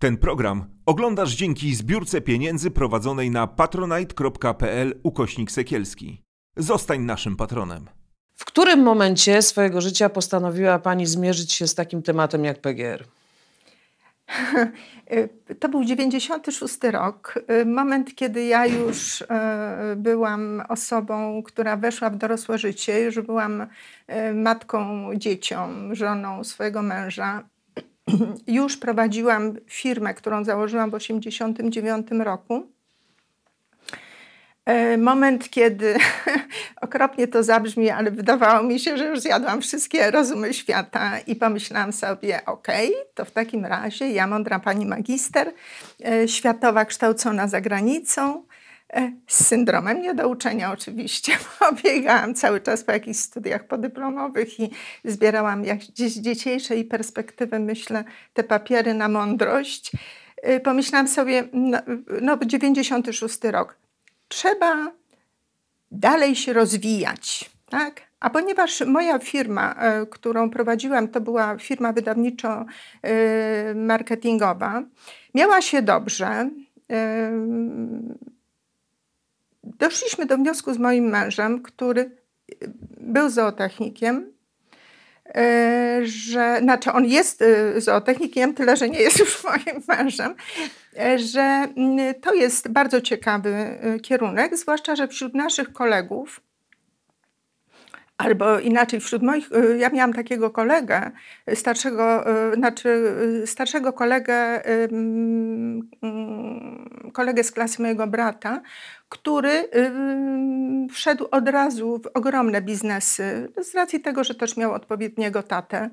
Ten program oglądasz dzięki zbiórce pieniędzy prowadzonej na patronite.pl ukośnik sekielski. Zostań naszym patronem. W którym momencie swojego życia postanowiła Pani zmierzyć się z takim tematem jak PGR? To był 96 rok, moment, kiedy ja już e, byłam osobą, która weszła w dorosłe życie, już byłam e, matką, dziecią, żoną swojego męża. Już prowadziłam firmę, którą założyłam w 1989 roku. E, moment, kiedy okropnie to zabrzmi, ale wydawało mi się, że już zjadłam wszystkie rozumy świata i pomyślałam sobie, okej, to w takim razie ja, mądra pani magister, e, światowa, kształcona za granicą, z syndromem niedouczenia oczywiście, bo biegałam cały czas po jakichś studiach podyplomowych i zbierałam jak z dzieciejszej perspektywy, myślę, te papiery na mądrość. Pomyślałam sobie, no, no 96 rok, trzeba dalej się rozwijać. Tak? A ponieważ moja firma, e, którą prowadziłam, to była firma wydawniczo-marketingowa, miała się dobrze, doszliśmy do wniosku z moim mężem, który był zootechnikiem, e, że, znaczy on jest e, zootechnikiem, tyle że nie jest już moim mężem, że mm, to jest bardzo ciekawy kierunek, zwłaszcza, że wśród naszych kolegów, albo inaczej, wśród moich, y, ja miałam takiego kolegę, starszego, y, znaczy starszego kolegę, mm, kolegę z klasy mojego brata, który wszedł od razu w ogromne biznesy, z racji tego, że też miał odpowiedniego tatę,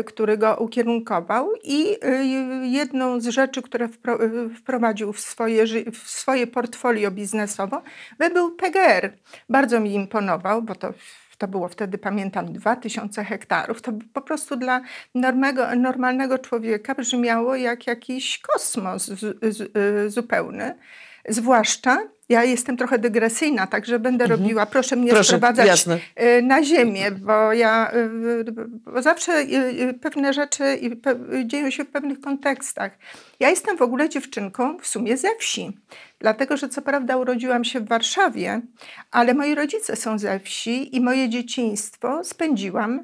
y, który go ukierunkował. I y, jedną z rzeczy, które y, wprowadził w swoje, w swoje portfolio biznesowo, był PGR. Bardzo mi imponował, bo to to było wtedy, pamiętam, 2000 hektarów. To po prostu dla normalnego, normalnego człowieka brzmiało jak jakiś kosmos z, z, zupełny. Zwłaszcza, ja jestem trochę dygresyjna, także będę mhm. robiła, proszę mnie proszę, sprowadzać jasne. Y, na ziemię, bo ja y, bo zawsze y, pewne rzeczy dzieją się w pewnych kontekstach. Ja jestem w ogóle dziewczynką w sumie ze wsi, dlatego że co prawda urodziłam się w Warszawie, ale moi rodzice są ze wsi i moje dzieciństwo spędziłam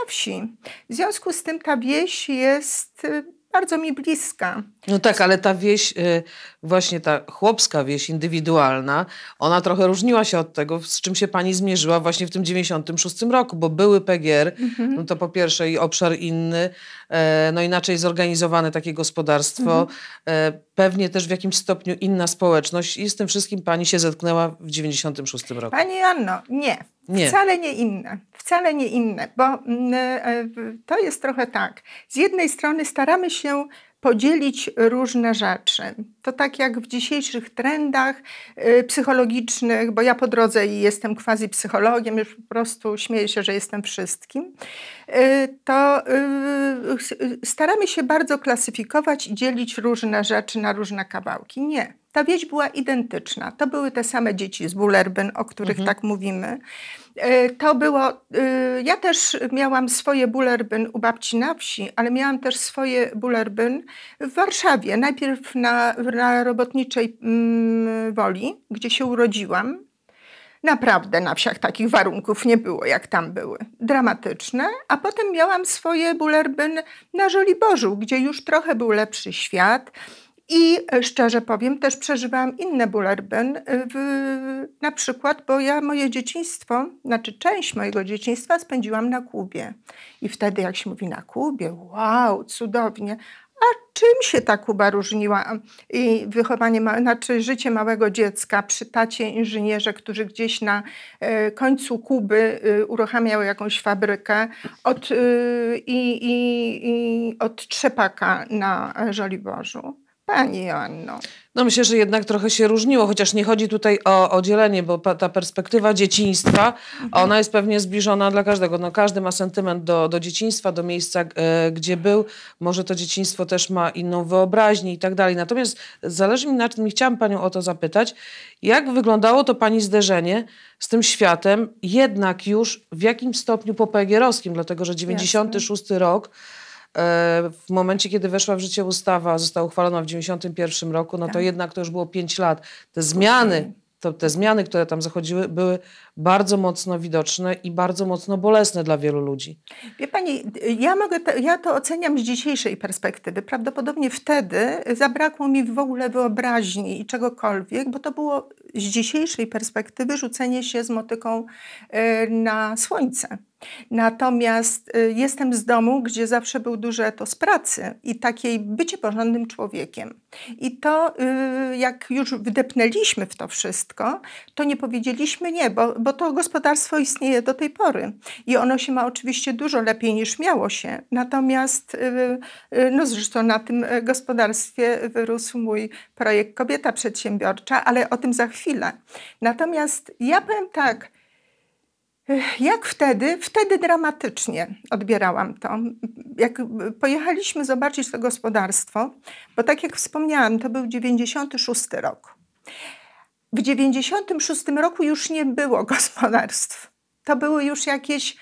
na wsi. W związku z tym ta wieś jest bardzo mi bliska. No tak, ale ta wieś, y, właśnie ta chłopska wieś indywidualna, ona trochę różniła się od tego, z czym się pani zmierzyła właśnie w tym 96 roku, bo były PGR, mhm. no to po pierwsze i obszar inny, e, no inaczej zorganizowane takie gospodarstwo, mhm. E, pewnie też w jakimś stopniu inna społeczność i z tym wszystkim pani się zetknęła w 96 roku. Pani Anno, nie. Nie. Wcale nie inne, wcale nie inne, bo mm, e, to jest trochę tak. Z jednej strony staramy się podzielić różne rzeczy. To tak jak w dzisiejszych trendach y, psychologicznych, bo ja po drodze jestem quasi psychologiem, już po prostu śmieję się, że jestem wszystkim, y, to y, staramy się bardzo klasyfikować i dzielić różne rzeczy na różne kawałki. Nie. Ta wieś była identyczna. To były te same dzieci z Bullerbyn, o których mhm. tak mówimy. To było, ja też miałam swoje Bullerbyn u babci na wsi, ale miałam też swoje Bullerbyn w Warszawie. Najpierw na, na robotniczej mm, Woli, gdzie się urodziłam. Naprawdę na wsiach takich warunków nie było, jak tam były. Dramatyczne. A potem miałam swoje Bullerbyn na Żoliborzu, gdzie już trochę był lepszy świat i szczerze powiem, też przeżywałam inne bullerbyn, e, na przykład, bo ja moje dzieciństwo, znaczy część mojego dzieciństwa spędziłam na Kubie. I wtedy, jak się mówi na Kubie, wow, cudownie. Czym się ta Kuba różniła i wychowanie, znaczy życie małego dziecka przy tacie inżynierze, który gdzieś na e, końcu Kuby uruchamiał jakąś fabrykę od, i, i, i od trzepaka na Żoliborzu? Pani Joanno. No myślę, że jednak trochę się różniło, chociaż nie chodzi tutaj o, o dzielenie, bo ta perspektywa dzieciństwa, mhm. ona jest pewnie zbliżona dla każdego. No, każdy ma sentyment do, do dzieciństwa, do miejsca, e, gdzie był. Może to dzieciństwo też ma inną wyobraźnię i tak dalej. Natomiast zależy mi na tym i chciałam Panią o to zapytać, jak wyglądało to Pani zderzenie z tym światem, jednak już w jakim stopniu popegierowskim, dlatego że 96 Jasne. rok w momencie, kiedy weszła w życie ustawa, została uchwalona w 91 roku, no to Tak. jednak to już było 5 lat. Te zmiany, to, te zmiany, które tam zachodziły, były bardzo mocno widoczne i bardzo mocno bolesne dla wielu ludzi. Wie pani, ja, mogę to, ja to oceniam z dzisiejszej perspektywy. Prawdopodobnie wtedy zabrakło mi w ogóle wyobraźni i czegokolwiek, bo to było z dzisiejszej perspektywy rzucenie się z motyką e, na słońce. Natomiast e, jestem z domu, gdzie zawsze był duży etos pracy i takiej bycie porządnym człowiekiem. I to, y, jak już wdepnęliśmy w to wszystko, to nie powiedzieliśmy nie, bo, bo to gospodarstwo istnieje do tej pory i ono się ma oczywiście dużo lepiej niż miało się. Natomiast, y, y, no zresztą na tym y, gospodarstwie wyrósł mój projekt Kobieta Przedsiębiorcza, ale o tym za chwilę. Natomiast ja powiem tak, jak wtedy? Wtedy dramatycznie odbierałam to. Jak pojechaliśmy zobaczyć to gospodarstwo, bo tak jak wspomniałam, to był 96 rok. W 96 roku już nie było gospodarstw. To były już jakieś,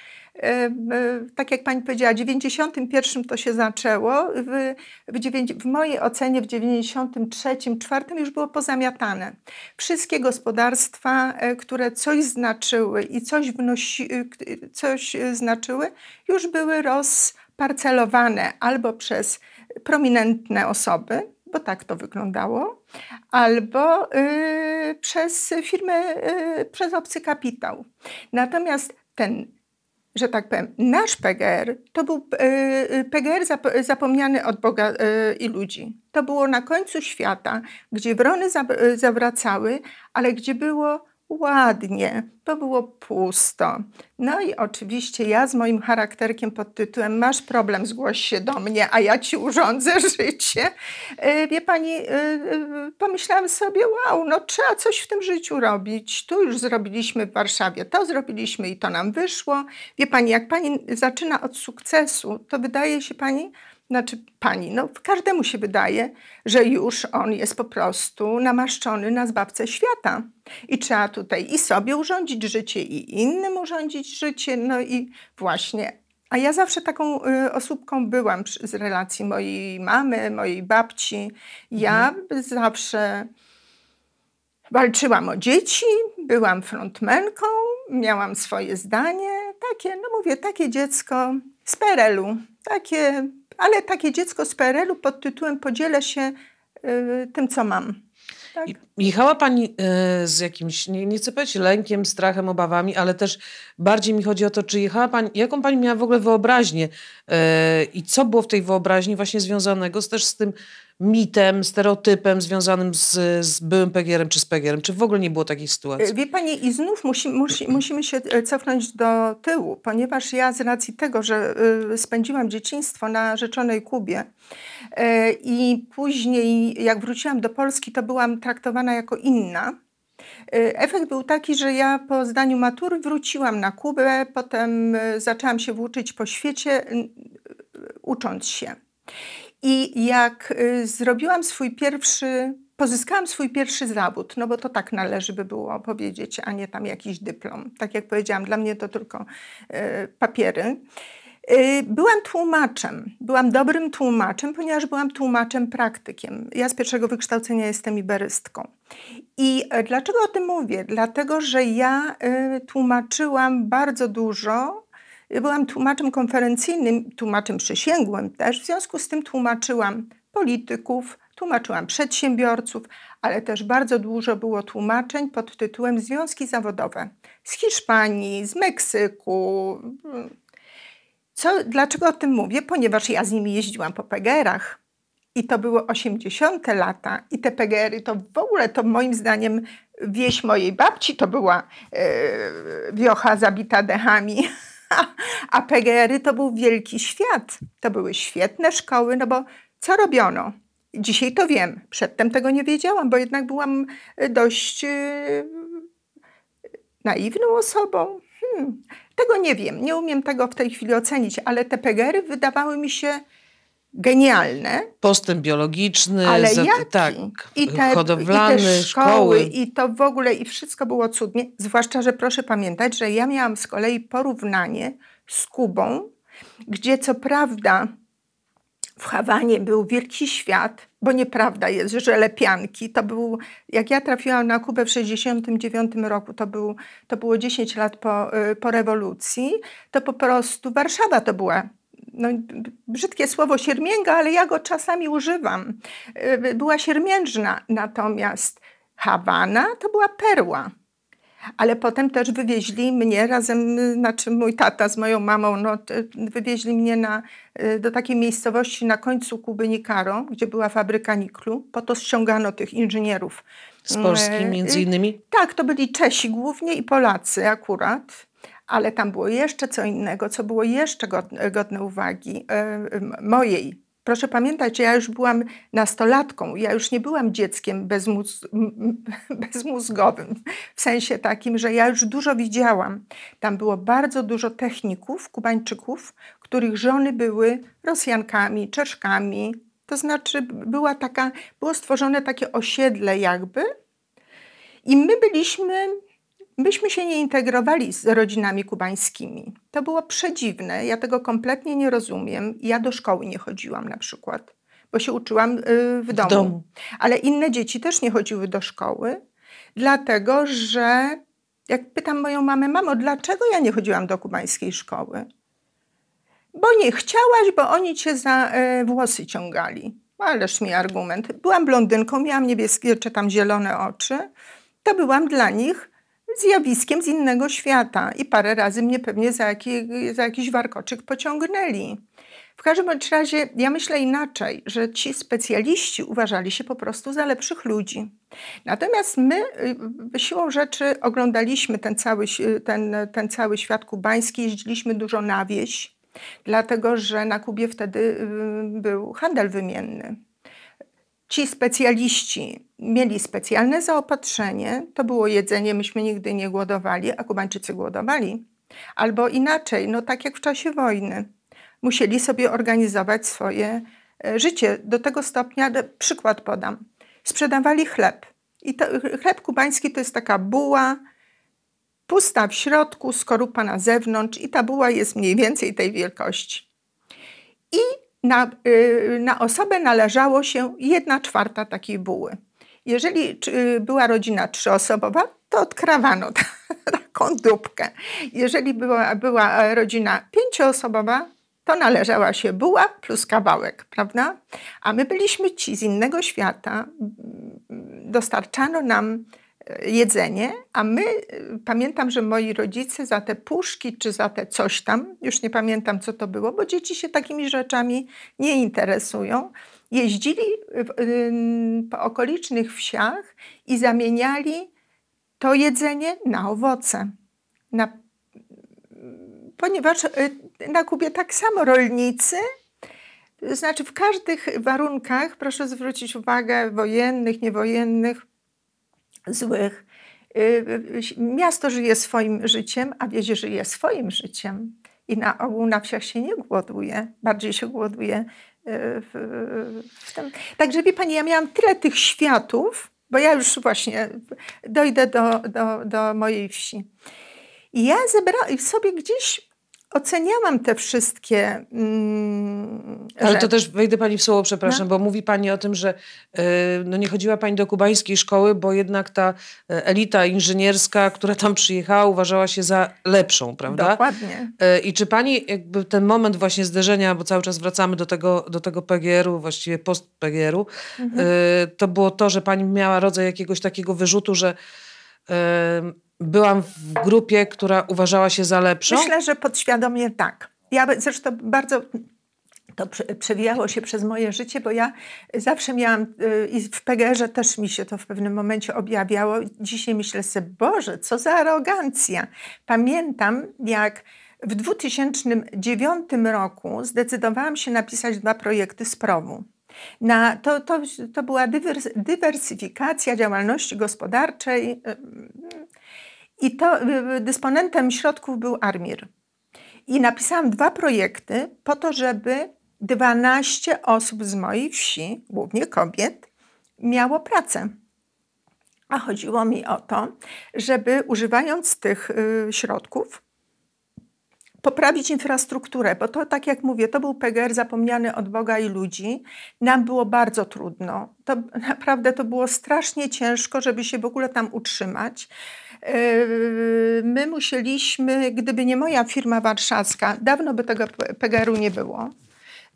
tak jak pani powiedziała, w 91 to się zaczęło. W, w, w mojej ocenie w 93, 4 już było pozamiatane. Wszystkie gospodarstwa, e, które coś znaczyły i coś, wnosi, e, coś e, znaczyły, już były rozparcelowane albo przez prominentne osoby, bo tak to wyglądało, albo przez firmy, przez obcy kapitał. Natomiast ten, że tak powiem, nasz PGR to był y, y, PGR zap- zapomniany od Boga y, i ludzi. To było na końcu świata, gdzie wrony za, zawracały, ale gdzie było ładnie, to było pusto. No i oczywiście ja z moim charakterkiem pod tytułem Masz problem, zgłoś się do mnie, a ja ci urządzę życie. E, Wie pani, e, e, pomyślałam sobie, wow, no trzeba coś w tym życiu robić. Tu już zrobiliśmy w Warszawie, to zrobiliśmy i to nam wyszło. Wie pani, jak pani zaczyna od sukcesu, to wydaje się pani, znaczy pani, no każdemu się wydaje, że już on jest po prostu namaszczony na zbawcę świata. I trzeba tutaj i sobie urządzić życie, i innym urządzić życie. No i właśnie. A ja zawsze taką y, osóbką byłam przy- z relacji mojej mamy, mojej babci. Ja zawsze walczyłam o dzieci, byłam frontmenką, miałam swoje zdanie. Takie, no mówię, takie dziecko z PRL-u. Takie, ale takie dziecko z PRL-u pod tytułem podzielę się y, tym, co mam. Tak. I Jechała pani e, z jakimś, nie, nie chcę powiedzieć lękiem, strachem, obawami, ale też bardziej mi chodzi o to, czy jechała pani, jaką pani miała w ogóle wyobraźnię e, i co było w tej wyobraźni właśnie związanego z, też z tym mitem, stereotypem związanym z, z byłym PGR-em czy z PGR-em? Czy w ogóle nie było takiej sytuacji? Wie pani, i znów musi, musi, musimy się e, cofnąć do tyłu, ponieważ ja z racji tego, że spędziłam dzieciństwo na rzeczonej Kubie e, i później jak wróciłam do Polski, to byłam traktowana jako inna. E, Efekt był taki, że ja po zdaniu matury wróciłam na Kubę, potem e, zaczęłam się włóczyć po świecie, n- ucząc się. I jak y, zrobiłam swój pierwszy, pozyskałam swój pierwszy zawód, no bo to tak należy by było powiedzieć, a nie tam jakiś dyplom. Tak jak powiedziałam, dla mnie to tylko y, papiery. Y, Byłam tłumaczem. Byłam dobrym tłumaczem, ponieważ byłam tłumaczem praktykiem. Ja z pierwszego wykształcenia jestem iberystką. I e, dlaczego o tym mówię? Dlatego, że ja y, tłumaczyłam bardzo dużo. Byłam tłumaczem konferencyjnym, tłumaczem przysięgłym też. W związku z tym tłumaczyłam polityków, tłumaczyłam przedsiębiorców, ale też bardzo dużo było tłumaczeń pod tytułem Związki Zawodowe z Hiszpanii, z Meksyku, co, dlaczego o tym mówię? Ponieważ ja z nimi jeździłam po PGR-ach i to były 80. lata i te PGR-y to w ogóle to moim zdaniem wieś mojej babci to była e, wiocha zabita dechami, a PGR-y to był wielki świat. To były świetne szkoły, no bo co robiono? Dzisiaj to wiem, przedtem tego nie wiedziałam, bo jednak byłam e, dość e, naiwną osobą. Hmm. Tego nie wiem, nie umiem tego w tej chwili ocenić, ale te PGR-y wydawały mi się genialne, Postęp biologiczny, ale za- jaki? tak, I te, hodowlany, i te szkoły, szkoły. i to w ogóle, i wszystko było cudnie. Zwłaszcza, że proszę pamiętać, że ja miałam z kolei porównanie z Kubą, gdzie co prawda w Hawanie był wielki świat, bo nieprawda jest, że lepianki to był, jak ja trafiłam na Kubę w 1969 roku, to, był, to było 10 lat po, y, po rewolucji, to po prostu Warszawa to była no, brzydkie słowo siermięga, ale ja go czasami używam. Y, była siermiężna, natomiast Hawana to była perła. Ale potem też wywieźli mnie razem, znaczy mój tata z moją mamą, no, wywieźli mnie na, y, do takiej miejscowości na końcu Kuby Nikaro, gdzie była fabryka niklu. Po to ściągano tych inżynierów. Z Polski Y, między innymi? Tak, to byli Czesi głównie i Polacy akurat. Ale tam było jeszcze co innego, co było jeszcze godne, uwagi y, mojej Proszę pamiętać, ja już byłam nastolatką, ja już nie byłam dzieckiem bezmóz bezmózgowym, w sensie takim, że ja już dużo widziałam. Tam było bardzo dużo techników, Kubańczyków, których żony były Rosjankami, Czeszkami. To znaczy była taka, było stworzone takie osiedle jakby i my byliśmy Myśmy się nie integrowali z rodzinami kubańskimi. To było przedziwne. Ja tego kompletnie nie rozumiem. Ja do szkoły nie chodziłam na przykład, bo się uczyłam y, w domu. w domu. Ale inne dzieci też nie chodziły do szkoły, dlatego że jak pytam moją mamę, mamo, dlaczego ja nie chodziłam do kubańskiej szkoły? Bo nie chciałaś, bo oni cię za y, włosy ciągali. Ależ mi argument. Byłam blondynką, miałam niebieskie czy tam zielone oczy. To byłam dla nich zjawiskiem z innego świata i parę razy mnie pewnie za, jaki, za jakiś warkoczyk pociągnęli. W każdym razie ja myślę inaczej, że ci specjaliści uważali się po prostu za lepszych ludzi. Natomiast my y, siłą rzeczy oglądaliśmy ten cały, ten, ten cały świat kubański, jeździliśmy dużo na wieś, dlatego że na Kubie wtedy y, był handel wymienny. Ci specjaliści mieli specjalne zaopatrzenie, to było jedzenie, myśmy nigdy nie głodowali, a Kubańczycy głodowali. Albo inaczej, no tak jak w czasie wojny. Musieli sobie organizować swoje e, życie. Do tego stopnia, przykład podam, sprzedawali chleb. I to, chleb kubański to jest taka buła, pusta w środku, skorupa na zewnątrz i ta buła jest mniej więcej tej wielkości. I na, y, na osobę należało się jedna czwarta takiej buły. Jeżeli była rodzina trzyosobowa, to odkrawano taką dupkę. Jeżeli była, była rodzina pięcioosobowa, to należała się buła plus kawałek, prawda? A my byliśmy ci z innego świata, dostarczano nam jedzenie, a my, pamiętam, że moi rodzice za te puszki czy za te coś tam, już nie pamiętam co to było, bo dzieci się takimi rzeczami nie interesują, jeździli po okolicznych wsiach i zamieniali to jedzenie na owoce. Na, ponieważ y, na Kubie tak samo rolnicy, znaczy w każdych warunkach, proszę zwrócić uwagę, wojennych, niewojennych, złych. Y, y, miasto żyje swoim życiem, a wieś żyje swoim życiem. I na ogół na wsiach się nie głoduje, bardziej się głoduje y, w, w tym. Także wie Pani, ja miałam tyle tych światów, bo ja już właśnie dojdę do, do, do mojej wsi. I ja zebrałam sobie gdzieś oceniałam te wszystkie. Mm, Ale to też wejdę pani w słowo, przepraszam, no. bo mówi pani o tym, że yy, no nie chodziła pani do kubańskiej szkoły, bo jednak ta e, elita inżynierska, która tam przyjechała, uważała się za lepszą, prawda? Dokładnie. Yy, I czy pani jakby ten moment właśnie zderzenia, bo cały czas wracamy do tego, do tego PGR-u, właściwie post-PGR-u, mhm. yy, to było to, że pani miała rodzaj jakiegoś takiego wyrzutu, że byłam w grupie, która uważała się za lepszą? Myślę, że podświadomie tak. Ja zresztą bardzo to przewijało się przez moje życie, bo ja zawsze miałam y, i w PGR-ze też mi się to w pewnym momencie objawiało. Dzisiaj myślę sobie, Boże, co za arogancja. Pamiętam, jak w 2009 roku zdecydowałam się napisać dwa projekty z promu. Na, to, to, to była dywersyfikacja działalności gospodarczej y, i to y, dysponentem środków był Armir. I napisałam dwa projekty po to, żeby 12 osób z mojej wsi, głównie kobiet, miało pracę. A chodziło mi o to, żeby używając tych y, środków, poprawić infrastrukturę, bo to, tak jak mówię, to był PGR zapomniany od Boga i ludzi. Nam było bardzo trudno. To naprawdę to było strasznie ciężko, żeby się w ogóle tam utrzymać. Yy, My musieliśmy, gdyby nie moja firma warszawska, dawno by tego PGR-u nie było,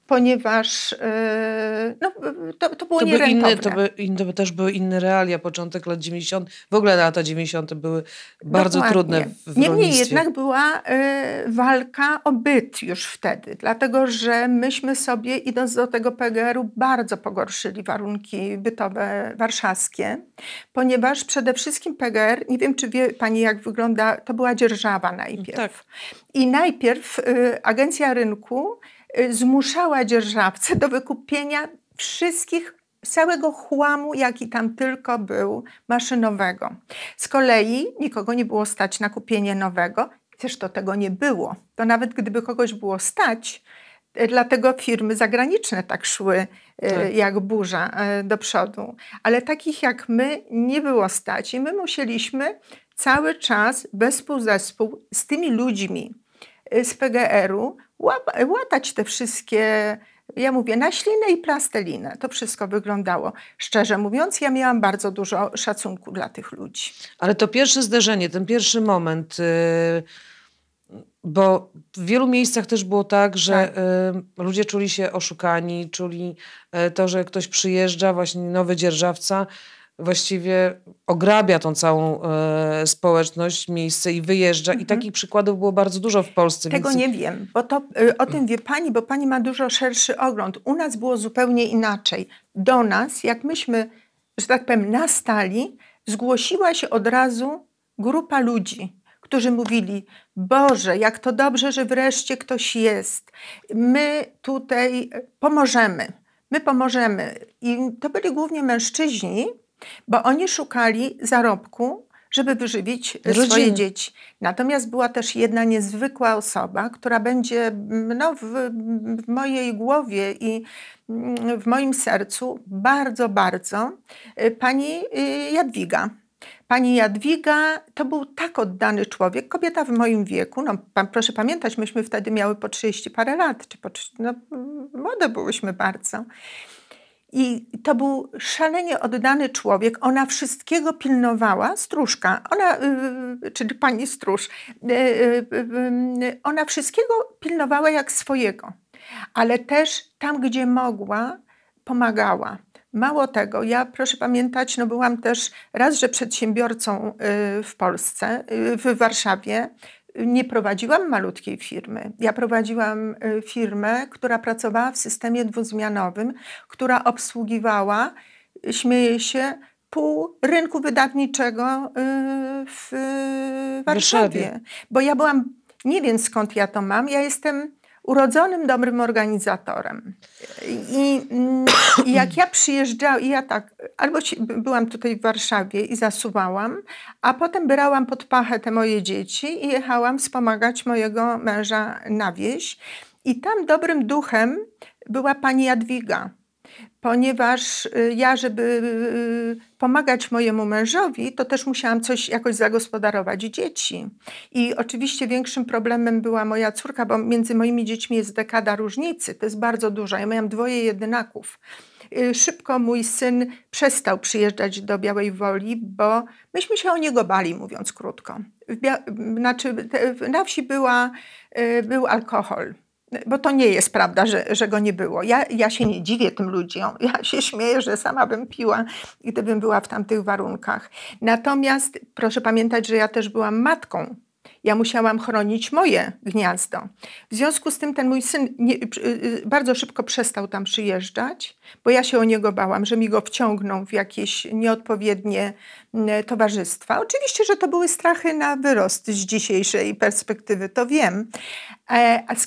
ponieważ yy, no, to, to było To nierentowne. inne, to, by, inne, też były inne realia, początek lat 90. W ogóle lata 90. były bardzo Dokładnie. trudne w, Niemniej jednak była y, walka o byt już wtedy, dlatego że myśmy sobie, idąc do tego PGR-u, bardzo pogorszyli warunki bytowe warszawskie, ponieważ przede wszystkim PGR, nie wiem czy wie Pani jak wygląda, to była dzierżawa najpierw. Tak. I najpierw y, Agencja Rynku y, zmuszała dzierżawcę do wykupienia wszystkich, całego chłamu, jaki tam tylko był, maszynowego. Z kolei nikogo nie było stać na kupienie nowego, też to tego nie było. To nawet gdyby kogoś było stać, y, dlatego firmy zagraniczne tak szły y, Tak. jak burza y, do przodu. Ale takich jak my nie było stać i my musieliśmy cały czas zespół z tymi ludźmi y, z PGR-u łatać te wszystkie, ja mówię, na ślinę i plastelinę. To wszystko wyglądało. Szczerze mówiąc, ja miałam bardzo dużo szacunku dla tych ludzi. Ale to pierwsze zderzenie, ten pierwszy moment, y, bo w wielu miejscach też było tak, że y, ludzie czuli się oszukani, czuli y, to, że ktoś przyjeżdża, właśnie nowy dzierżawca, właściwie ograbia tą całą y, społeczność, miejsce i wyjeżdża. I takich przykładów było bardzo dużo w Polsce. Mhm. Tego więc... nie wiem, bo to, y, o tym wie pani, bo pani ma dużo szerszy ogląd. U nas było zupełnie inaczej. Do nas, jak myśmy, że tak powiem, nastali, zgłosiła się od razu grupa ludzi, którzy mówili: Boże, jak to dobrze, że wreszcie ktoś jest. My tutaj pomożemy. My pomożemy. I to byli głównie mężczyźni, bo oni szukali zarobku, żeby wyżywić e, swoje Rodziny. dzieci. Natomiast była też jedna niezwykła osoba, która będzie mm, no, w, w mojej głowie i mm, w moim sercu bardzo, bardzo y, pani y, Jadwiga. Pani Jadwiga to był tak oddany człowiek, kobieta w moim wieku. No, pan, proszę pamiętać, myśmy wtedy miały po 30 parę lat, czy po, no, młode byłyśmy bardzo. I to był szalenie oddany człowiek. Ona wszystkiego pilnowała, stróżka, ona, yy, czyli pani stróż, yy, ona wszystkiego pilnowała jak swojego, ale też tam, gdzie mogła, pomagała. Mało tego, ja proszę pamiętać, no byłam też raz, że przedsiębiorcą w Polsce, w Warszawie. Nie prowadziłam malutkiej firmy. Ja prowadziłam y, firmę, która pracowała w systemie dwuzmianowym, która obsługiwała, y, śmieję się, pół rynku wydawniczego y, w Warszawie. Warszawie. Bo ja byłam, nie wiem skąd ja to mam, ja jestem urodzonym dobrym organizatorem. I, i jak ja przyjeżdżałam, i ja tak, albo byłam tutaj w Warszawie i zasuwałam, a potem brałam pod pachę te moje dzieci i jechałam wspomagać mojego męża na wieś. I tam dobrym duchem była pani Jadwiga, ponieważ y, ja, żeby y, pomagać mojemu mężowi, to też musiałam coś jakoś zagospodarować dzieci. I oczywiście większym problemem była moja córka, bo między moimi dziećmi jest dekada różnicy, to jest bardzo dużo. Ja miałam dwoje jedynaków. Y, Szybko mój syn przestał przyjeżdżać do Białej Woli, bo myśmy się o niego bali, mówiąc krótko. Bia- znaczy, te- na wsi była, był alkohol. Bo to nie jest prawda, że, że go nie było. Ja, ja się nie dziwię tym ludziom. Ja się śmieję, że sama bym piła, gdybym była w tamtych warunkach. Natomiast proszę pamiętać, że ja też byłam matką. Ja musiałam chronić moje gniazdo. W związku z tym ten mój syn nie, y, y, bardzo szybko przestał tam przyjeżdżać, bo ja się o niego bałam, że mi go wciągną w jakieś nieodpowiednie mm, towarzystwa. Oczywiście, że to były strachy na wyrost z dzisiejszej perspektywy, to wiem,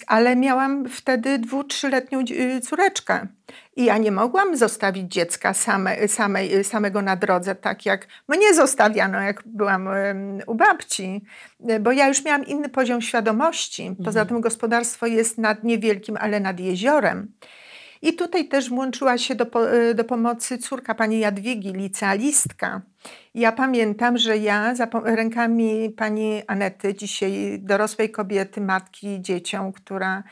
ale miałam wtedy dwu, trzyletnią dzi- córeczkę. I ja nie mogłam zostawić dziecka same, samej, samego na drodze, tak jak mnie zostawiano, jak byłam u babci, e, bo ja już miałam inny poziom świadomości. Poza tym gospodarstwo jest nad niewielkim, ale nad jeziorem. I tutaj też włączyła się do, y, do pomocy córka pani Jadwigi, licealistka. Ja pamiętam, że ja rękami pani Anety, dzisiaj dorosłej kobiety, matki dzieciom, która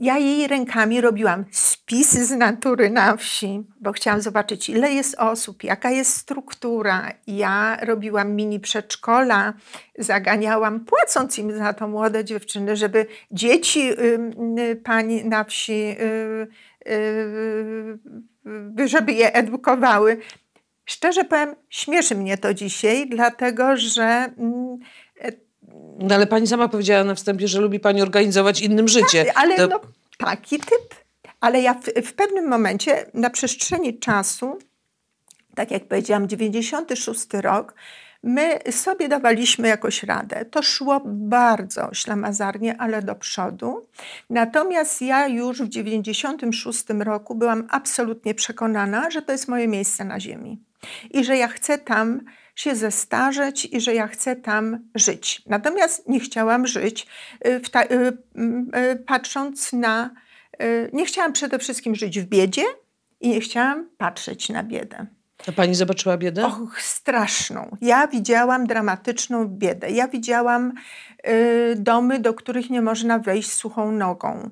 ja jej rękami robiłam spisy z natury na wsi, bo chciałam zobaczyć, ile jest osób, jaka jest struktura. Ja robiłam mini przedszkola, zaganiałam, płacąc im za to młode dziewczyny, żeby dzieci ym, y, pani na wsi, y, y, y, żeby je edukowały. Szczerze powiem, śmieszy mnie to dzisiaj, dlatego że mm, No ale pani sama powiedziała na wstępie, że lubi pani organizować innym życie. ale To- no, taki typ. Ale ja w, w pewnym momencie na przestrzeni czasu, tak jak powiedziałam, 96 rok, my sobie dawaliśmy jakoś radę. To szło bardzo ślamazarnie, ale do przodu. Natomiast ja już w 96 roku byłam absolutnie przekonana, że to jest moje miejsce na ziemi. I że ja chcę tam się zestarzeć i że ja chcę tam żyć. Natomiast nie chciałam żyć y, ta, y, y, patrząc na. Nie chciałam przede wszystkim żyć w biedzie i nie chciałam patrzeć na biedę. A pani zobaczyła biedę? Och, straszną. Ja widziałam dramatyczną biedę. Ja widziałam y, domy, do których nie można wejść suchą nogą.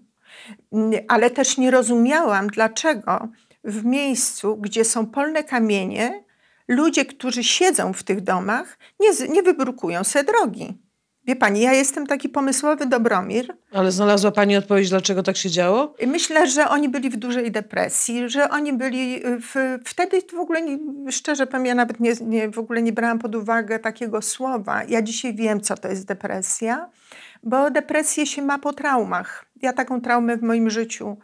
Ale też nie rozumiałam, dlaczego w miejscu, gdzie są polne kamienie, ludzie, którzy siedzą w tych domach, nie, nie wybrukują se drogi. Wie pani, ja jestem taki pomysłowy Dobromir. Ale znalazła pani odpowiedź, dlaczego tak się działo? Myślę, że oni byli w dużej depresji, że oni byli w, wtedy w ogóle, nie, szczerze powiem, ja nawet nie, nie, w ogóle nie brałam pod uwagę takiego słowa. Ja dzisiaj wiem, co to jest depresja, bo depresję się ma po traumach. Ja taką traumę w moim życiu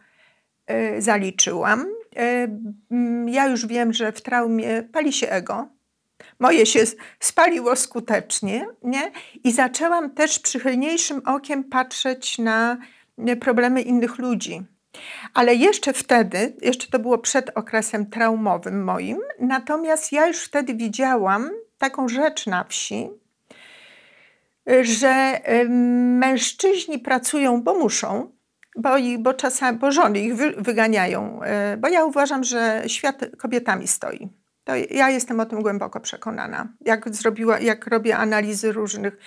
y, zaliczyłam. Y, mm, ja już wiem, że w traumie pali się ego. Moje się spaliło skutecznie, nie? I zaczęłam też przychylniejszym okiem patrzeć na e, problemy innych ludzi. Ale jeszcze wtedy, jeszcze to było przed okresem traumowym moim, natomiast ja już wtedy widziałam taką rzecz na wsi, że mężczyźni pracują, bo muszą, bo, ich, bo czasami, bo żony ich wy, wyganiają, e, bo ja uważam, że świat kobietami stoi. To ja jestem o tym głęboko przekonana. Jak, zrobiła, jak robię analizy różnych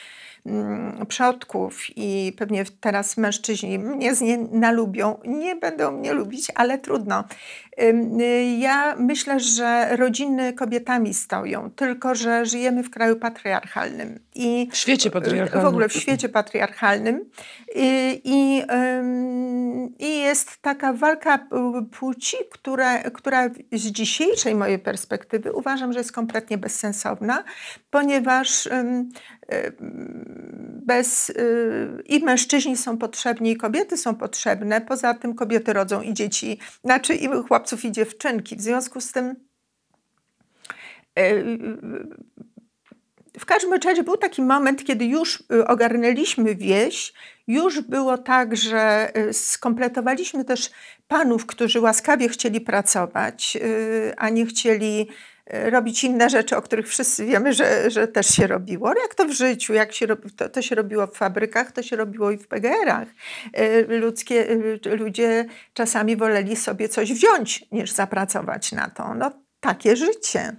mm, przodków i pewnie teraz mężczyźni mnie nalubią, nie będą mnie lubić, ale trudno. Y, Ja myślę, że rodziny kobietami stoją, tylko że żyjemy w kraju patriarchalnym. I W świecie patriarchalnym. w ogóle w świecie patriarchalnym. I, i, i jest taka walka płci, która, która z dzisiejszej mojej perspektywy uważam, że jest kompletnie bezsensowna, ponieważ bez, y, i mężczyźni są potrzebni, i kobiety są potrzebne. Poza tym kobiety rodzą i dzieci, znaczy i chłopców, i dziewczynki. W związku z tym y, w każdym razie był taki moment, kiedy już y, ogarnęliśmy wieś, już było tak, że skompletowaliśmy też panów, którzy łaskawie chcieli pracować, a nie chcieli robić inne rzeczy, o których wszyscy wiemy, że, że też się robiło. Jak to w życiu, jak się robi, to, to się robiło w fabrykach, to się robiło i w PGR-ach. Y, Ludzkie, y, ludzie czasami woleli sobie coś wziąć, niż zapracować na to. No, takie życie.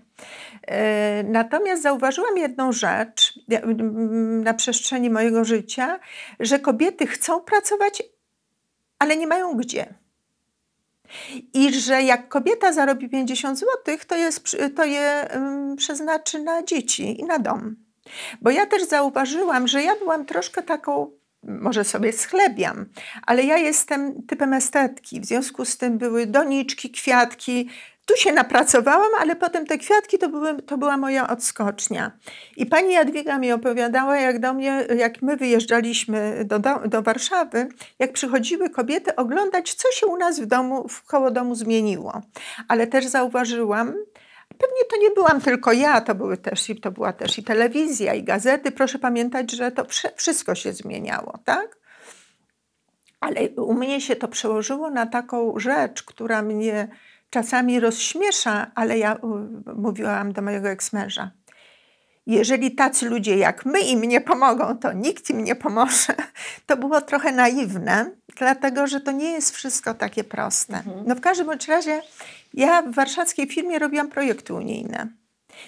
E, Natomiast zauważyłam jedną rzecz na przestrzeni mojego życia, że kobiety chcą pracować, ale nie mają gdzie. I że jak kobieta zarobi 50 zł, to, jest, to je przeznaczy na dzieci i na dom. Bo ja też zauważyłam, że ja byłam troszkę taką, może sobie schlebiam, ale ja jestem typem estetki. W związku z tym były doniczki, kwiatki. Tu się napracowałam, ale potem te kwiatki to, były, to była moja odskocznia. I pani Jadwiga mi opowiadała, jak do mnie, jak my wyjeżdżaliśmy do, do, do Warszawy, jak przychodziły kobiety oglądać, co się u nas w domu, w koło domu zmieniło. Ale też zauważyłam, Pewnie to nie byłam tylko ja, to, były też, to była też i telewizja, i gazety. Proszę pamiętać, że to wszystko się zmieniało, tak? Ale u mnie się to przełożyło na taką rzecz, która mnie czasami rozśmiesza, ale ja mówiłam do mojego eksmęża. jeżeli tacy ludzie jak my im nie pomogą, to nikt im nie pomoże. To było trochę naiwne, dlatego że to nie jest wszystko takie proste. No w każdym bądź razie ja w warszawskiej firmie robiłam projekty unijne.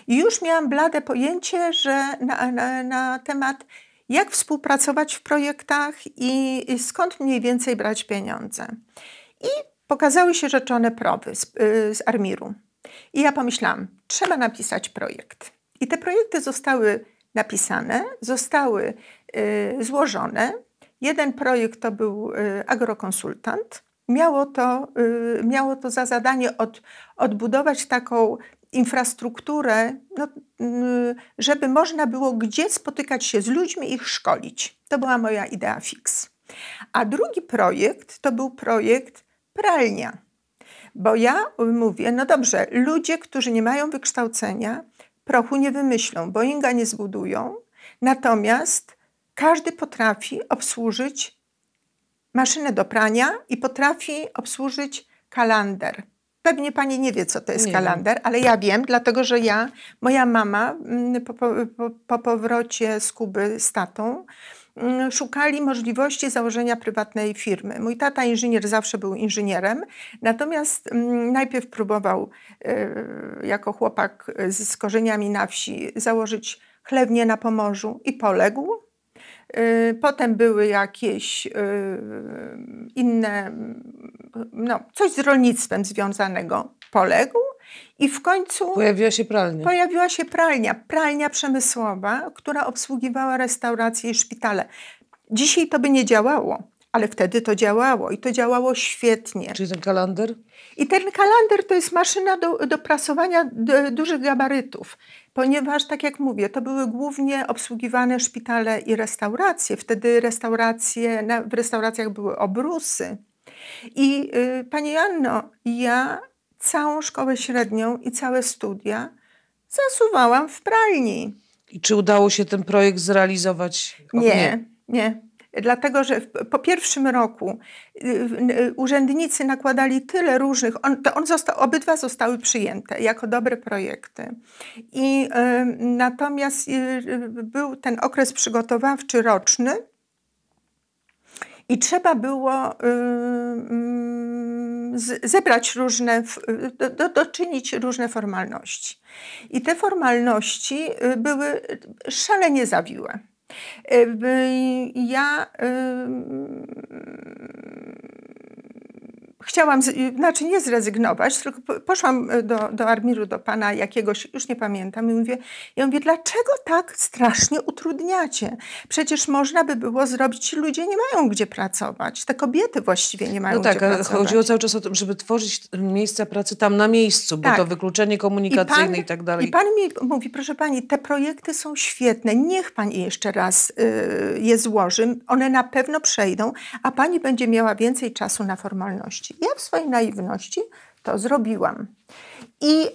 I już miałam blade pojęcie, że na, na, na temat jak współpracować w projektach i skąd mniej więcej brać pieniądze. I pokazały się rzeczone prowy z, y, z Armiru. I ja pomyślałam, trzeba napisać projekt. I te projekty zostały napisane, zostały y, złożone. Jeden projekt to był y, agrokonsultant. Miało to, y, miało to za zadanie od, odbudować taką infrastrukturę, no, y, żeby można było gdzie spotykać się z ludźmi i ich szkolić. To była moja idea fix. A drugi projekt to był projekt pralnia. Bo ja mówię, no dobrze, ludzie, którzy nie mają wykształcenia, prochu nie wymyślą, Boeinga nie zbudują, natomiast każdy potrafi obsłużyć maszynę do prania i potrafi obsłużyć kalander. Pewnie pani nie wie, co to jest kalander, ale ja wiem, dlatego że ja, moja mama mm, po, po, po, po powrocie z Kuby z tatą, szukali możliwości założenia prywatnej firmy. Mój tata inżynier zawsze był inżynierem, natomiast mm, najpierw próbował e, jako chłopak z, z korzeniami na wsi założyć chlewnię na Pomorzu i poległ. E, Potem były jakieś e, inne, no, coś z rolnictwem związanego, poległ i w końcu Pojawiła się pralnia. pojawiła się pralnia, pralnia przemysłowa, która obsługiwała restauracje i szpitale. Dzisiaj to by nie działało, ale wtedy to działało i to działało świetnie. Czyli ten kalender? I ten kalander to jest maszyna do, do prasowania dużych gabarytów, ponieważ, tak jak mówię, to były głównie obsługiwane szpitale i restauracje. Wtedy restauracje, w restauracjach były obrusy. I y, Pani Janno, ja całą szkołę średnią i całe studia zasuwałam w pralni. I czy udało się ten projekt zrealizować? O, Nie, nie. Dlatego, że po pierwszym roku y, y, urzędnicy nakładali tyle różnych, on, to on został, obydwa zostały przyjęte jako dobre projekty. I y, natomiast był ten okres przygotowawczy roczny i trzeba było mm, zebrać różne, do, do, doczynić różne formalności. I te formalności były szalenie zawiłe. Y, Ja chciałam, z, y, znaczy nie zrezygnować, tylko po- poszłam y, do, do Armiru, do pana jakiegoś, już nie pamiętam, i mówię, ja mówię, dlaczego tak strasznie utrudniacie? Przecież można by było zrobić, ci ludzie nie mają gdzie pracować, te kobiety właściwie nie mają No tak, gdzie pracować. chodziło cały czas o to, żeby tworzyć miejsca pracy tam na miejscu, bo Tak. to wykluczenie komunikacyjne i, tak dalej. I pan mi mówi, proszę pani, te projekty są świetne, niech pani jeszcze raz y, je złoży, one na pewno przejdą, a pani będzie miała więcej czasu na formalności. Ja w swojej naiwności to zrobiłam. I,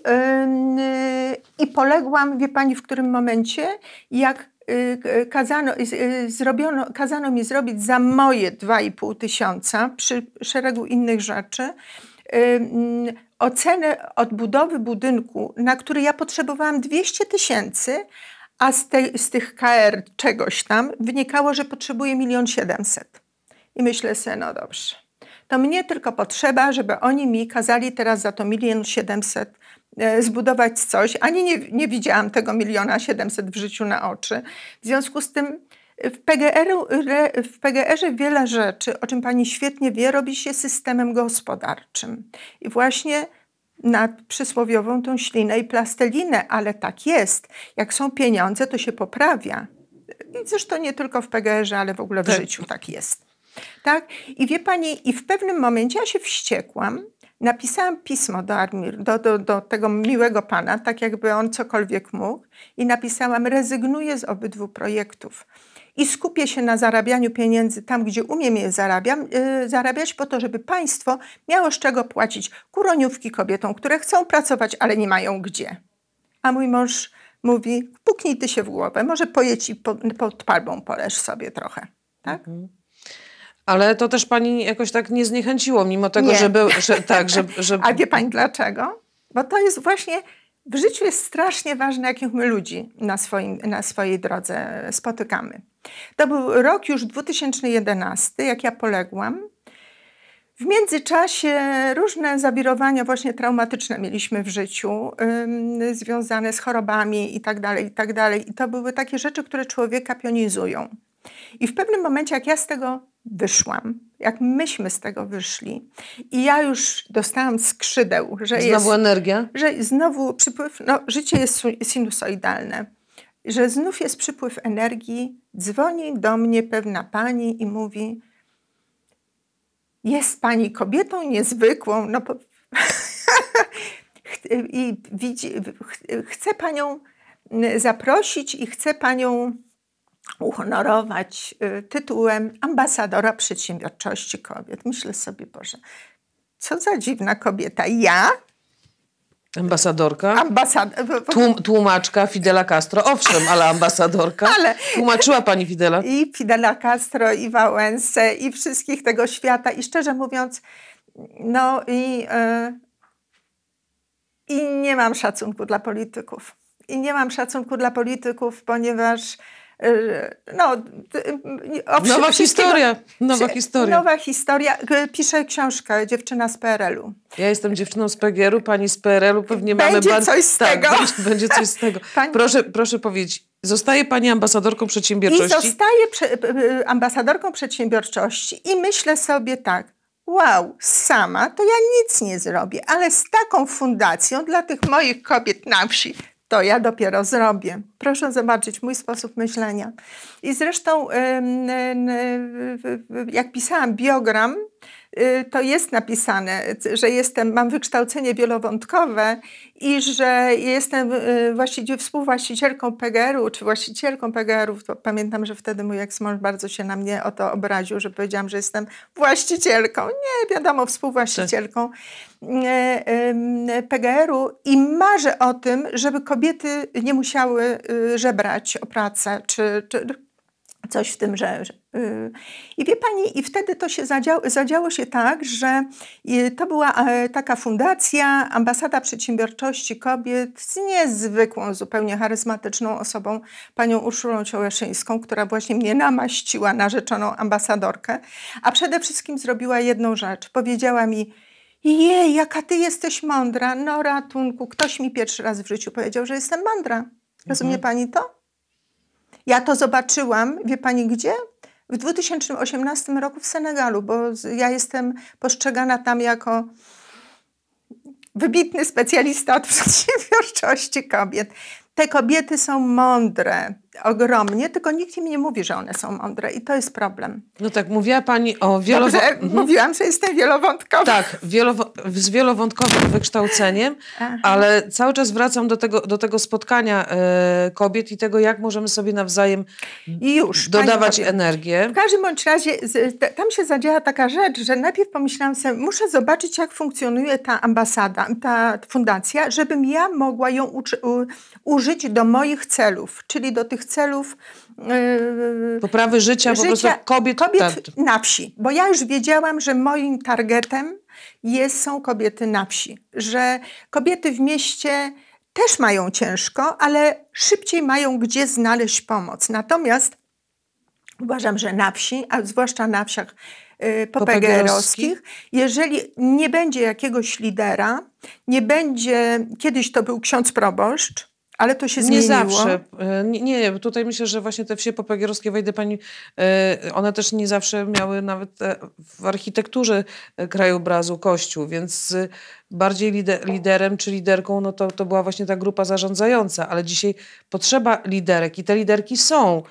ym, y, I poległam, wie pani, w którym momencie, jak y, kazano, y, zrobiono, kazano mi zrobić za moje 2,5 tysiąca przy szeregu innych rzeczy ym, ocenę odbudowy budynku, na który ja potrzebowałam 200 tysięcy, a z, z tych KR czegoś tam wynikało, że potrzebuję 1 700 I myślę sobie, no dobrze, to mnie tylko potrzeba, żeby oni mi kazali teraz za to 1 700 e, zbudować coś. Ani nie, nie widziałam tego miliona 700 w życiu na oczy. W związku z tym w, PGR, w PGR-ze wiele rzeczy, o czym pani świetnie wie, robi się systemem gospodarczym. I właśnie nad przysłowiową tą ślinę i plastelinę, ale tak jest. Jak są pieniądze, to się poprawia. I zresztą nie tylko w PGR-ze, ale w ogóle w Tak. życiu tak jest. Tak? I wie pani, i w pewnym momencie ja się wściekłam, napisałam pismo do, Armir, do, do, do tego miłego pana, tak jakby on cokolwiek mógł, i napisałam: rezygnuję z obydwu projektów i skupię się na zarabianiu pieniędzy tam, gdzie umiem je zarabiam, yy, zarabiać, po to, żeby państwo miało z czego płacić kuroniówki kobietom, które chcą pracować, ale nie mają gdzie. A mój mąż mówi: puknij ty się w głowę, może pojedź i pod, pod palbą poleż sobie trochę. Tak? Ale to też pani jakoś tak nie zniechęciło, mimo tego, Nie. że był, że, tak, że, że A wie pani dlaczego? Bo to jest właśnie w życiu jest strasznie ważne, jakich my ludzi na, swoim, na swojej drodze spotykamy. To był rok już 2011, jak ja poległam. W międzyczasie różne zawirowania właśnie traumatyczne mieliśmy w życiu, ym, związane z chorobami i tak dalej, i tak dalej. I to były takie rzeczy, które człowieka pionizują. I w pewnym momencie, jak ja z tego wyszłam, jak myśmy z tego wyszli. I ja już dostałam skrzydeł, że Znowu jest, energia? że znowu przypływ, no życie jest sinusoidalne, że znów jest przypływ energii, dzwoni do mnie pewna pani i mówi, jest pani kobietą niezwykłą, no po... I widzi, ch- chcę panią mm, zaprosić i chcę panią uhonorować y, tytułem ambasadora przedsiębiorczości kobiet. Myślę sobie, Boże, co za dziwna kobieta. Ja, Ambasadorka? ambasador... Tłum, tłumaczka Fidela Castro. Owszem, ale ambasadorka. Ale- Tłumaczyła pani Fidela? i Fidela Castro, i Wałęsę, i wszystkich tego świata. I szczerze mówiąc, no i, e, i nie mam szacunku dla polityków. I nie mam szacunku dla polityków, ponieważ no, d- o wszy- Nowa wszystkiego- historia. Nowa historia. Nowa historia. Piszę książkę Dziewczyna z PRL-u. Ja jestem dziewczyną z PGR-u, pani z PRL-u, pewnie mamy... Będzie ban- coś z tak, tego. Będzie, będzie coś z tego. Pani- Proszę, proszę powiedzieć, zostaje pani ambasadorką I przedsiębiorczości? zostaję prze, ambasadorką przedsiębiorczości i myślę sobie tak, wow, sama to ja nic nie zrobię, ale z taką fundacją dla tych moich kobiet na wsi, to ja dopiero zrobię. Proszę zobaczyć mój sposób myślenia. I zresztą, jak pisałam biogram, to jest napisane, że jestem, mam wykształcenie wielowątkowe i że jestem y, właściwie współwłaścicielką PGR-u, czy właścicielką PGR-u. Pamiętam, że wtedy mój eksmąż bardzo się na mnie o to obraził, że powiedziałam, że jestem właścicielką. Nie, wiadomo, współwłaścicielką em, PGR-u i marzę o tym, żeby kobiety nie musiały y, żebrać o pracę, czy, czy coś w tym, że. że y, I wie pani, i wtedy to się zadziało, zadziało się tak, że y, to była e, taka fundacja, ambasada przedsiębiorczości kobiet z niezwykłą, zupełnie charyzmatyczną osobą, panią Urszulą Ciołeszyńską, która właśnie mnie namaściła na rzeczoną ambasadorkę, a przede wszystkim zrobiła jedną rzecz. Powiedziała mi, jej, jaka ty jesteś mądra, no ratunku, ktoś mi pierwszy raz w życiu powiedział, że jestem mądra. Rozumie pani to? Ja to zobaczyłam, wie pani gdzie? W 2018 roku w Senegalu, bo ja jestem postrzegana tam jako wybitny specjalista od przedsiębiorczości kobiet. Te kobiety są mądre, ogromnie, tylko nikt im nie mówi, że one są mądre i to jest problem. No tak, mówiła pani o wielowo... Dobrze, Mhm. mówiłam, że jestem wielowątkowa. Tak, wielowo... z wielowątkowym wykształceniem, Aha. ale cały czas wracam do tego, do tego spotkania e, kobiet i tego, jak możemy sobie nawzajem I już. pani dodawać powie. energię. W każdym bądź razie tam się zadziała taka rzecz, że najpierw pomyślałam sobie, muszę zobaczyć, jak funkcjonuje ta ambasada, ta fundacja, żebym ja mogła ją uczy- u, użyć do moich celów, czyli do tych celów yy, Poprawy życia, po prostu kobiet. kobiet na wsi. Bo ja już wiedziałam, że moim targetem jest, są kobiety na wsi. Że kobiety w mieście też mają ciężko, ale szybciej mają gdzie znaleźć pomoc. Natomiast uważam, że na wsi, a zwłaszcza na wsiach y, popegerowskich, jeżeli nie będzie jakiegoś lidera, nie będzie, kiedyś to był ksiądz proboszcz, ale to się Nie zmieniło. zawsze. E, Nie, nie, tutaj myślę, że właśnie te wsie popegierowskie, wejdę pani, e, one też nie zawsze miały nawet e, w architekturze krajobrazu kościół, więc bardziej lider, liderem czy liderką, no to, to była właśnie ta grupa zarządzająca, ale dzisiaj potrzeba liderek i te liderki są.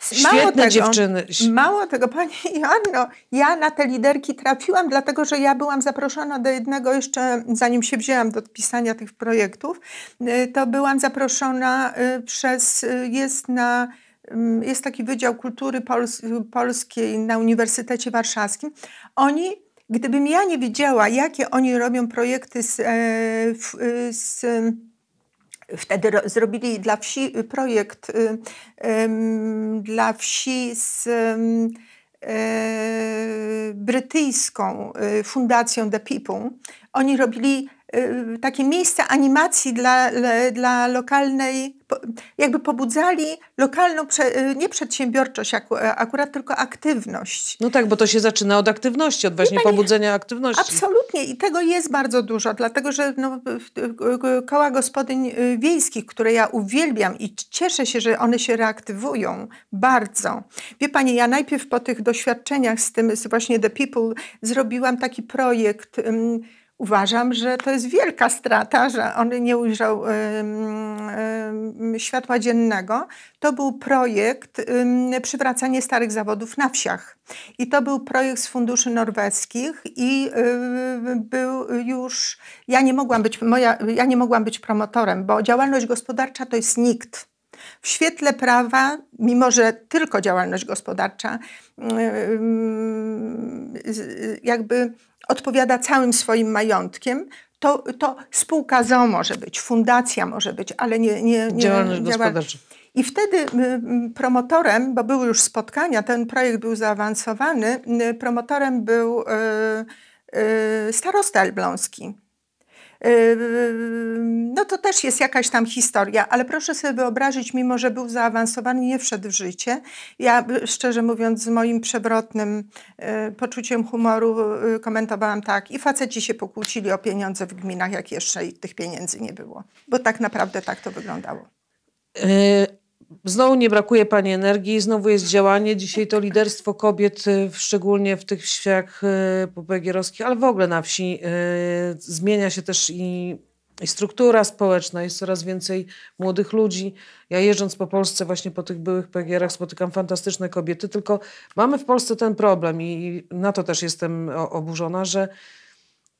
Świetne dziewczyny. Ś- Mało tego, Pani Joanno, ja na te liderki trafiłam, dlatego że ja byłam zaproszona do jednego jeszcze, zanim się wzięłam do pisania tych projektów, y, to byłam zaproszona y, przez, y, jest na ym, jest taki Wydział Kultury Pols Polskiej na Uniwersytecie Warszawskim. Oni, gdybym ja nie wiedziała, jakie oni robią projekty z, e, z Wtedy ro- zrobili dla wsi projekt y, dla wsi z e, brytyjską y, fundacją The People. Oni robili y, takie miejsca animacji dla, dla lokalnej, jakby pobudzali lokalną, y, nie przedsiębiorczość aku, akurat, tylko aktywność. No tak, bo to się zaczyna od aktywności, od właśnie pani- pobudzenia aktywności. Absolutnie i tego jest bardzo dużo, dlatego że no, koła gospodyń y, wiejskich, które ja uwielbiam i cieszę się, że one się reaktywują bardzo. Wie Pani, ja najpierw po tych doświadczeniach z tym, z właśnie The People, zrobiłam taki projekt. Uważam, że to jest wielka strata, że on nie ujrzał światła dziennego. To był projekt przywracanie starych zawodów na wsiach. I to był projekt z funduszy norweskich i był już, ja nie mogłam być, moja, ja nie mogłam być promotorem, bo działalność gospodarcza to jest nikt. W świetle prawa, mimo że tylko działalność gospodarcza, jakby odpowiada całym swoim majątkiem, to, to spółka ZO może być, fundacja może być, ale nie, nie, nie Działalność działa- gospodarcza. i wtedy promotorem, bo były już spotkania, ten projekt był zaawansowany, promotorem był y, y, starosta elbląski. Y, y, No to też jest jakaś tam historia, ale proszę sobie wyobrazić, mimo że był zaawansowany, nie wszedł w życie. Ja y, szczerze mówiąc z moim przewrotnym y, poczuciem humoru y, komentowałam tak i faceci się pokłócili o pieniądze w gminach, jak jeszcze i tych pieniędzy nie było. Bo tak naprawdę tak to wyglądało. Yy, Znowu nie brakuje Pani energii, znowu jest działanie. Dzisiaj to liderstwo kobiet, yy, szczególnie w tych wsiach yy, popegierowskich, ale w ogóle na wsi, yy, zmienia się też i, i struktura społeczna, jest coraz więcej młodych ludzi. Ja jeżdżąc po Polsce, właśnie po tych byłych pegierach, spotykam fantastyczne kobiety, tylko mamy w Polsce ten problem i na to też jestem oburzona, że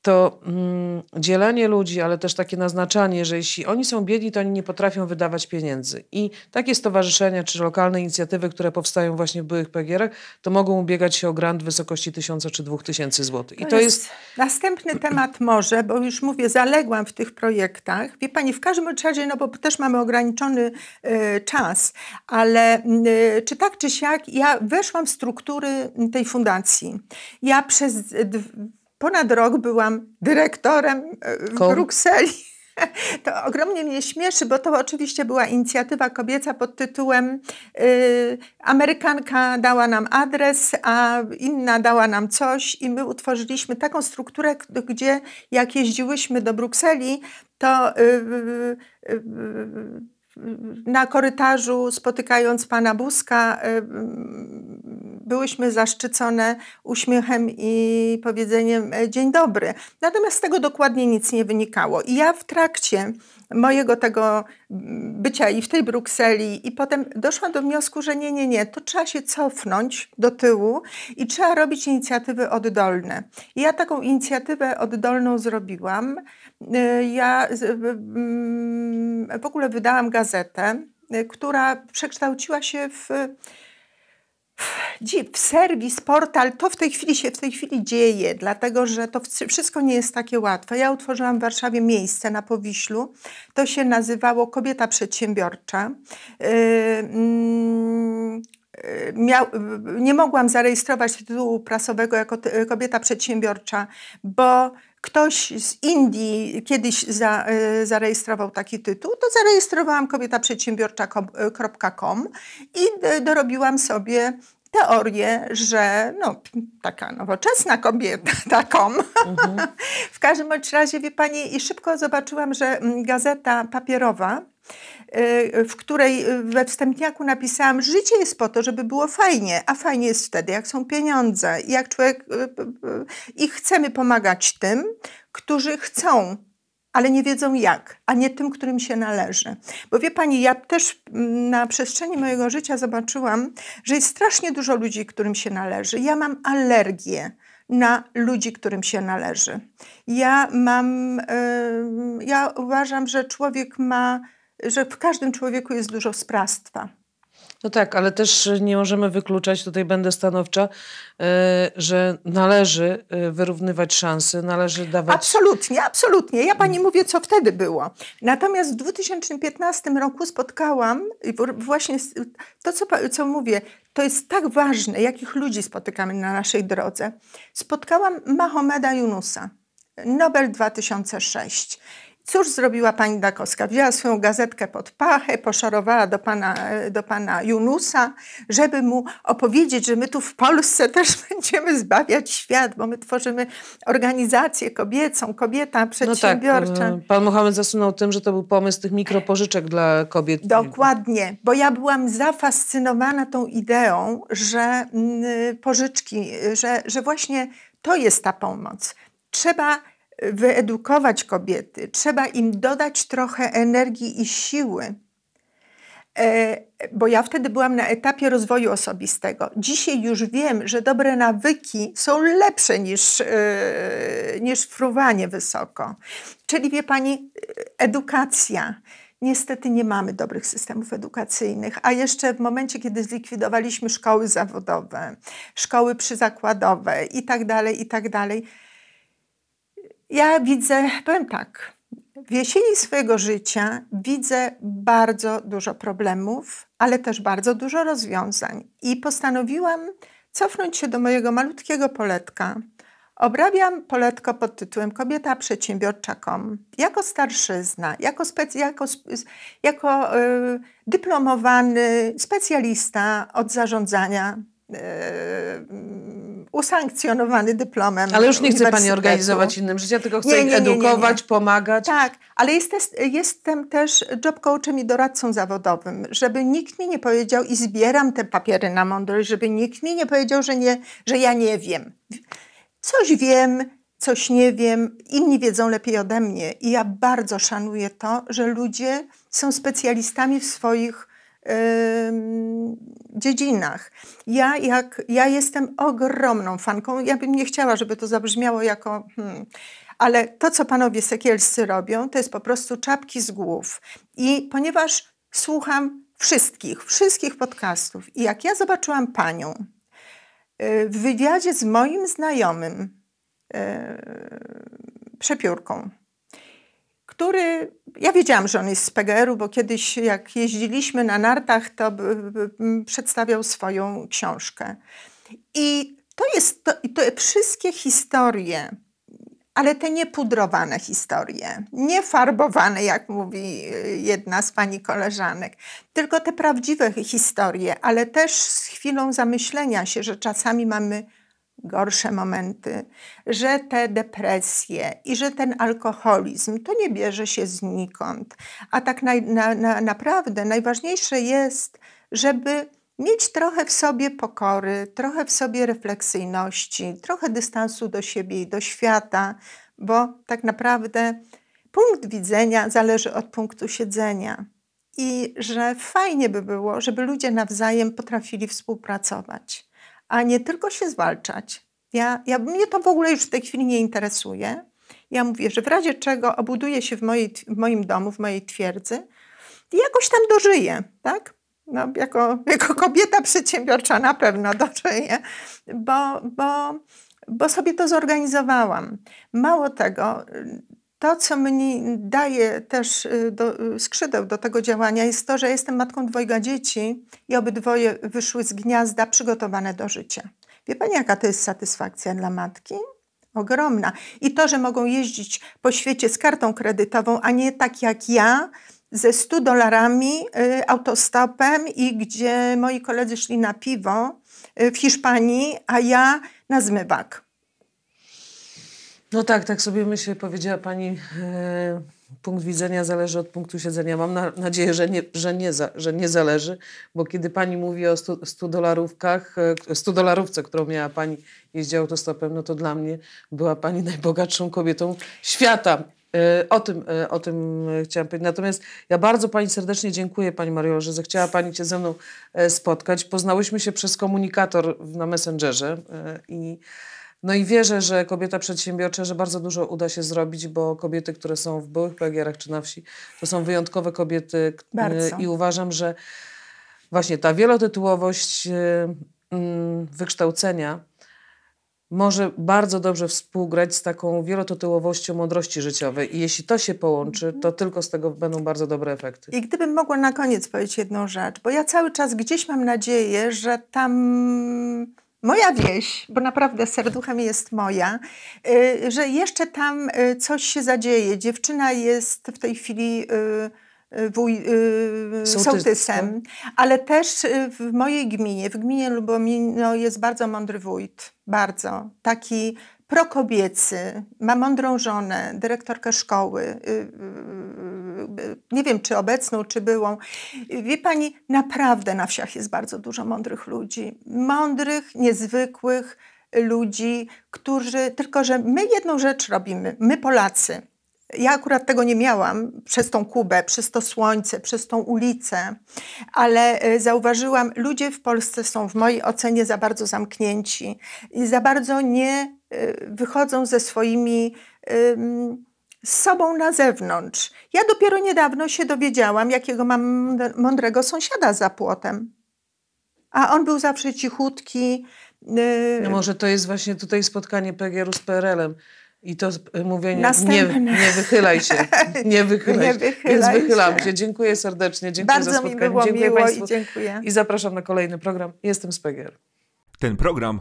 to mm, dzielenie ludzi, ale też takie naznaczanie, że jeśli oni są biedni, to oni nie potrafią wydawać pieniędzy. I takie stowarzyszenia czy lokalne inicjatywy, które powstają właśnie w byłych PGR-ach, to mogą ubiegać się o grant w wysokości tysiąca czy dwóch tysięcy złotych. I to jest... Następny temat może, bo już mówię, zaległam w tych projektach. Wie Pani, w każdym razie, no bo też mamy ograniczony e, czas, ale e, czy tak, czy siak, ja weszłam w struktury tej fundacji. Ja przez ponad rok byłam dyrektorem e, w Kom. Brukseli. To ogromnie mnie śmieszy, bo to oczywiście była inicjatywa kobieca pod tytułem y, Amerykanka dała nam adres, a inna dała nam coś i my utworzyliśmy taką strukturę, gdzie jak jeździłyśmy do Brukseli, to y, y, y, na korytarzu spotykając pana Buzka y, byłyśmy zaszczycone uśmiechem i powiedzeniem e, dzień dobry. Natomiast z tego dokładnie nic nie wynikało. I ja w trakcie mojego tego mm, bycia i w tej Brukseli i potem doszłam do wniosku, że nie, nie, nie, to trzeba się cofnąć do tyłu i trzeba robić inicjatywy oddolne. I ja taką inicjatywę oddolną zrobiłam. Y, Ja mm, w ogóle wydałam gazetę, y, która przekształciła się w w serwis, portal, to w tej chwili się w tej chwili dzieje, dlatego że to wszy- wszystko nie jest takie łatwe. Ja utworzyłam w Warszawie miejsce na Powiślu. To się nazywało Kobieta Przedsiębiorcza. Yy, mm, yy, Miał, nie mogłam zarejestrować tytułu prasowego jako kobieta przedsiębiorcza, bo ktoś z Indii kiedyś za, y, zarejestrował taki tytuł, to zarejestrowałam kobietaprzedsiębiorcza.com i d- dorobiłam sobie teorię, że no, taka nowoczesna kobieta, taką. w każdym razie, wie pani, i szybko zobaczyłam, że mm, gazeta papierowa, w której y, we wstępniaku napisałam, życie jest po to, żeby było fajnie, a fajnie jest wtedy, jak są pieniądze, jak człowiek, y, i chcemy pomagać tym, którzy chcą ale nie wiedzą jak, a nie tym, którym się należy. Bo wie pani, ja też na przestrzeni mojego życia zobaczyłam, że jest strasznie dużo ludzi, którym się należy. Ja mam alergię na ludzi, którym się należy. Ja mam, ja uważam, że człowiek ma, że w każdym człowieku jest dużo sprawstwa. No tak, ale też nie możemy wykluczać, tutaj będę stanowcza, e, że należy e, wyrównywać szanse, należy dawać... Absolutnie, absolutnie. Ja pani mówię, co wtedy było. Natomiast w 2015 roku spotkałam, właśnie to, co, co mówię, to jest tak ważne, jakich ludzi spotykamy na naszej drodze. Spotkałam Mahomeda Yunusa. Nobel 2006. Cóż zrobiła pani Dakowska? Wzięła swoją gazetkę pod pachę, poszarowała do pana, do pana Junusa, żeby mu opowiedzieć, że my tu w Polsce też będziemy zbawiać świat, bo my tworzymy organizację kobiecą, kobieta przedsiębiorcza. No tak, pan Mohamed zasunął tym, że to był pomysł tych mikropożyczek dla kobiet. Dokładnie, bo ja byłam zafascynowana tą ideą, że mm, pożyczki, że, że właśnie to jest ta pomoc. Trzeba wyedukować kobiety, trzeba im dodać trochę energii i siły. E, bo ja wtedy byłam na etapie rozwoju osobistego. Dzisiaj już wiem, że dobre nawyki są lepsze niż, e, niż fruwanie wysoko. Czyli wie pani, edukacja. Niestety nie mamy dobrych systemów edukacyjnych, a jeszcze w momencie, kiedy zlikwidowaliśmy szkoły zawodowe, szkoły przyzakładowe i tak dalej, i tak dalej, ja widzę, powiem tak, w jesieni swojego życia widzę bardzo dużo problemów, ale też bardzo dużo rozwiązań. I postanowiłam cofnąć się do mojego malutkiego poletka. Obrabiam poletko pod tytułem Kobieta przedsiębiorcza.com jako starszyzna, jako, spec- jako, jako y, dyplomowany specjalista od zarządzania usankcjonowany dyplomem. Ale już nie chce Pani organizować innym życia, tylko chce nie, nie, nie, edukować, pomagać. Tak, ale jest, jestem też job coachem i doradcą zawodowym, żeby nikt mi nie powiedział i zbieram te papiery na mądrość, żeby nikt mi nie powiedział, że, nie, że ja nie wiem. Coś wiem, coś nie wiem, inni wiedzą lepiej ode mnie i ja bardzo szanuję to, że ludzie są specjalistami w swoich dziedzinach. Ja, jak, ja jestem ogromną fanką, ja bym nie chciała, żeby to zabrzmiało jako... Hmm, ale to, co panowie sekielscy robią, to jest po prostu czapki z głów. I ponieważ słucham wszystkich, wszystkich podcastów i jak ja zobaczyłam panią y, w wywiadzie z moim znajomym, yy, przepiórką, który, ja wiedziałam, że on jest z PGR-u, bo kiedyś jak jeździliśmy na nartach, to przedstawiał swoją książkę. I to jest, to, to wszystkie historie, ale te niepudrowane historie, nie farbowane, jak mówi y, jedna z pani koleżanek, tylko te prawdziwe historie, ale też z chwilą zamyślenia się, że czasami mamy gorsze momenty, że te depresje i że ten alkoholizm to nie bierze się znikąd. A tak na, na, na, naprawdę najważniejsze jest, żeby mieć trochę w sobie pokory, trochę w sobie refleksyjności, trochę dystansu do siebie i do świata, bo tak naprawdę punkt widzenia zależy od punktu siedzenia. I że fajnie by było, żeby ludzie nawzajem potrafili współpracować a nie tylko się zwalczać. Ja, ja, mnie to w ogóle już w tej chwili nie interesuje. Ja mówię, że w razie czego obuduję się w, mojej, w moim domu, w mojej twierdzy i jakoś tam dożyję, tak? No, jako, jako kobieta przedsiębiorcza na pewno dożyję, bo, bo, bo sobie to zorganizowałam. Mało tego, to, co mnie daje też y, do, y, skrzydeł do tego działania, jest to, że jestem matką dwojga dzieci i obydwoje wyszły z gniazda przygotowane do życia. Wie Pani, jaka to jest satysfakcja dla matki? Ogromna. I to, że mogą jeździć po świecie z kartą kredytową, a nie tak jak ja, ze 100 dolarami y, autostopem i gdzie moi koledzy szli na piwo w Hiszpanii, a ja na zmywak. No tak, tak sobie myślę, powiedziała Pani, e, punkt widzenia zależy od punktu siedzenia. Mam na, nadzieję, że nie, że, nie za, że nie zależy, bo kiedy Pani mówi o 100, 100 dolarówkach, 100 e, dolarówce, którą miała Pani jeździć autostopem, no to dla mnie była Pani najbogatszą kobietą świata. E, o tym, o tym chciałam powiedzieć. Natomiast ja bardzo Pani serdecznie dziękuję, Pani Mario, że zechciała Pani się ze mną spotkać. Poznałyśmy się przez komunikator na Messengerze i no i wierzę, że kobieta przedsiębiorcza, że bardzo dużo uda się zrobić, bo kobiety, które są w byłych PGR-ach czy na wsi, to są wyjątkowe kobiety. Bardzo. I uważam, że właśnie ta wielotytułowość y, mm, wykształcenia może bardzo dobrze współgrać z taką wielotytułowością mądrości życiowej. I jeśli to się połączy, to tylko z tego będą bardzo dobre efekty. I gdybym mogła na koniec powiedzieć jedną rzecz, bo ja cały czas gdzieś mam nadzieję, że tam moja wieś, bo naprawdę serduchem jest moja, y, że jeszcze tam y, coś się zadzieje. Dziewczyna jest w tej chwili y, wuj, Sołtysem. ale też w mojej gminie, w gminie Lubomino jest bardzo mądry wójt, bardzo. Taki prokobiecy, ma mądrą żonę, dyrektorkę szkoły, y, y, y, nie wiem czy obecną, czy byłą. Wie pani, naprawdę na wsiach jest bardzo dużo mądrych ludzi. Mądrych, niezwykłych ludzi, którzy, tylko że my jedną rzecz robimy, my Polacy. Ja akurat tego nie miałam przez tą Kubę, przez to słońce, przez tą ulicę, ale zauważyłam, ludzie w Polsce są w mojej ocenie za bardzo zamknięci i za bardzo nie wychodzą ze swoimi z sobą na zewnątrz. Ja dopiero niedawno się dowiedziałam, jakiego mam mąd- mądrego sąsiada za płotem. A on był zawsze cichutki. y, No może to jest właśnie tutaj spotkanie PGR-u z PRL-em. I to y, mówienie, nie, Następne. nie wychylaj się, nie wychylaj Nie się. wychylaj Więc wychylam się. się. Dziękuję serdecznie, dziękuję za Bardzo mi spotkanie. było dziękuję miło Państwu i dziękuję. i zapraszam na kolejny program. Jestem z PGR. Ten program